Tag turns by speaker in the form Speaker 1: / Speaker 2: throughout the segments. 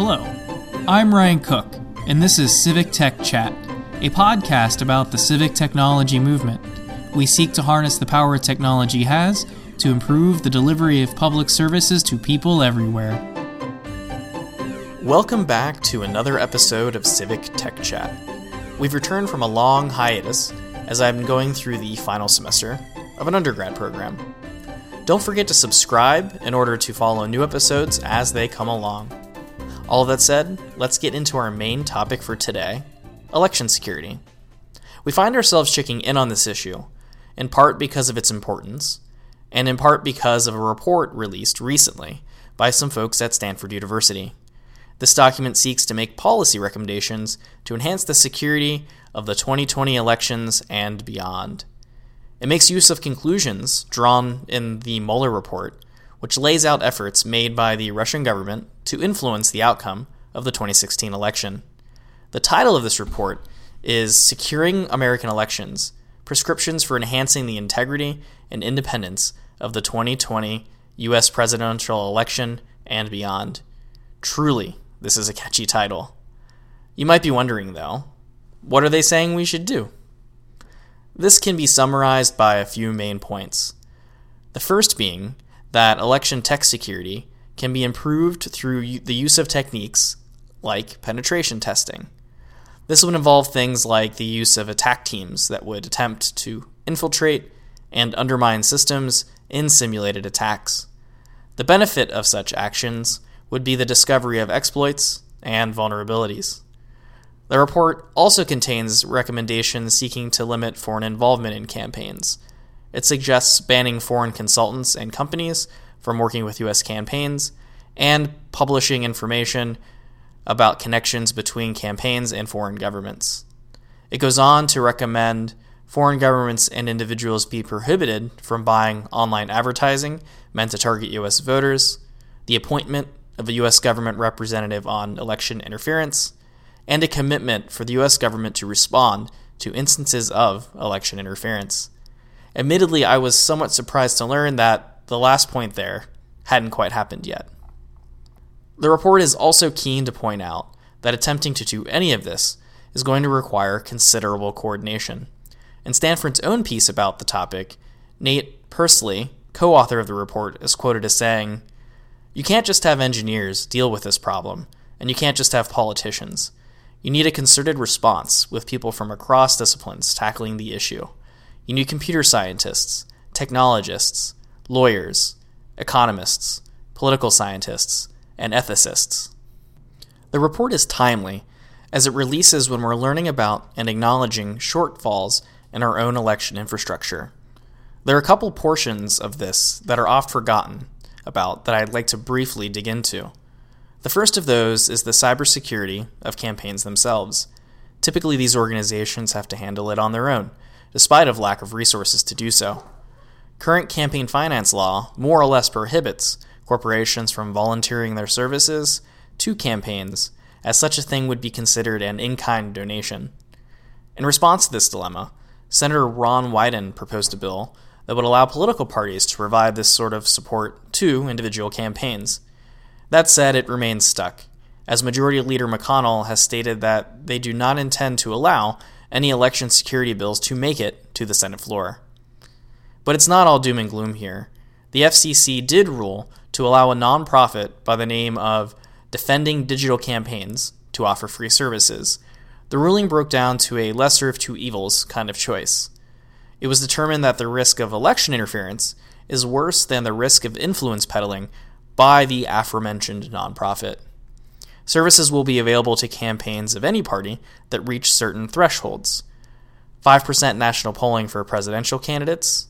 Speaker 1: Hello, I'm Ryan Cook, and this is Civic Tech Chat, a podcast about the civic technology movement. We seek to harness the power technology has to improve the delivery of public services to people everywhere.
Speaker 2: Welcome back to another episode of Civic Tech Chat. We've returned from a long hiatus as I've been going through the final semester of an undergrad program. Don't forget to subscribe in order to follow new episodes as they come along. All that said, let's get into our main topic for today election security. We find ourselves checking in on this issue, in part because of its importance, and in part because of a report released recently by some folks at Stanford University. This document seeks to make policy recommendations to enhance the security of the 2020 elections and beyond. It makes use of conclusions drawn in the Mueller report which lays out efforts made by the Russian government to influence the outcome of the 2016 election. The title of this report is Securing American Elections Prescriptions for Enhancing the Integrity and Independence of the 2020 U.S. Presidential Election and Beyond. Truly, this is a catchy title. You might be wondering, though, what are they saying we should do? This can be summarized by a few main points. The first being that election tech security can be improved through the use of techniques like penetration testing. This would involve things like the use of attack teams that would attempt to infiltrate and undermine systems in simulated attacks. The benefit of such actions would be the discovery of exploits and vulnerabilities. The report also contains recommendations seeking to limit foreign involvement in campaigns, it suggests banning foreign consultants and companies from working with U.S. campaigns and publishing information about connections between campaigns and foreign governments. It goes on to recommend foreign governments and individuals be prohibited from buying online advertising meant to target U.S. voters, the appointment of a U.S. government representative on election interference, and a commitment for the U.S. government to respond to instances of election interference. Admittedly, I was somewhat surprised to learn that the last point there hadn't quite happened yet. The report is also keen to point out that attempting to do any of this is going to require considerable coordination. In Stanford's own piece about the topic, Nate Persily, co author of the report, is quoted as saying, You can't just have engineers deal with this problem, and you can't just have politicians. You need a concerted response with people from across disciplines tackling the issue. You need computer scientists, technologists, lawyers, economists, political scientists, and ethicists. The report is timely, as it releases when we're learning about and acknowledging shortfalls in our own election infrastructure. There are a couple portions of this that are oft forgotten about that I'd like to briefly dig into. The first of those is the cybersecurity of campaigns themselves. Typically, these organizations have to handle it on their own, despite of lack of resources to do so. Current campaign finance law more or less prohibits corporations from volunteering their services to campaigns, as such a thing would be considered an in kind donation. In response to this dilemma, Senator Ron Wyden proposed a bill that would allow political parties to provide this sort of support to individual campaigns. That said, it remains stuck, as Majority Leader McConnell has stated that they do not intend to allow any election security bills to make it to the Senate floor. But it's not all doom and gloom here. The FCC did rule to allow a nonprofit by the name of Defending Digital Campaigns to offer free services. The ruling broke down to a lesser of two evils kind of choice. It was determined that the risk of election interference is worse than the risk of influence peddling by the aforementioned nonprofit. Services will be available to campaigns of any party that reach certain thresholds 5% national polling for presidential candidates,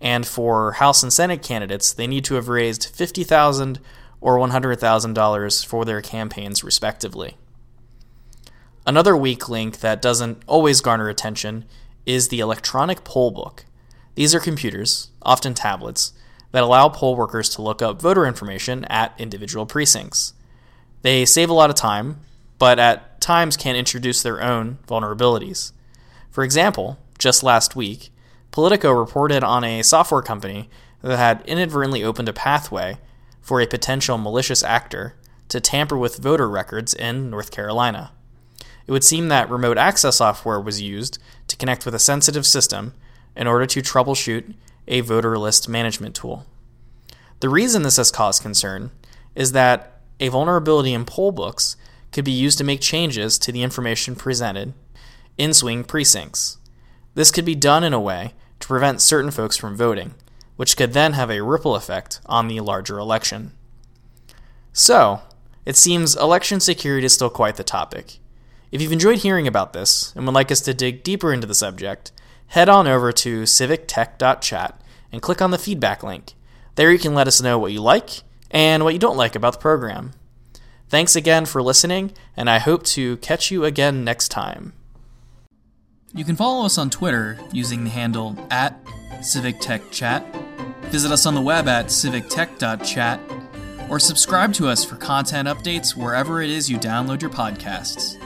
Speaker 2: and for House and Senate candidates, they need to have raised 50,000 or $100,000 for their campaigns, respectively. Another weak link that doesn't always garner attention is the electronic poll book. These are computers, often tablets, that allow poll workers to look up voter information at individual precincts. They save a lot of time, but at times can introduce their own vulnerabilities. For example, just last week, Politico reported on a software company that had inadvertently opened a pathway for a potential malicious actor to tamper with voter records in North Carolina. It would seem that remote access software was used to connect with a sensitive system in order to troubleshoot a voter list management tool. The reason this has caused concern is that a vulnerability in poll books could be used to make changes to the information presented in swing precincts. This could be done in a way to prevent certain folks from voting, which could then have a ripple effect on the larger election. So, it seems election security is still quite the topic. If you've enjoyed hearing about this and would like us to dig deeper into the subject, head on over to civictech.chat and click on the feedback link. There you can let us know what you like and what you don't like about the program. Thanks again for listening, and I hope to catch you again next time.
Speaker 1: You can follow us on Twitter using the handle at CivicTechChat, visit us on the web at civictech.chat, or subscribe to us for content updates wherever it is you download your podcasts.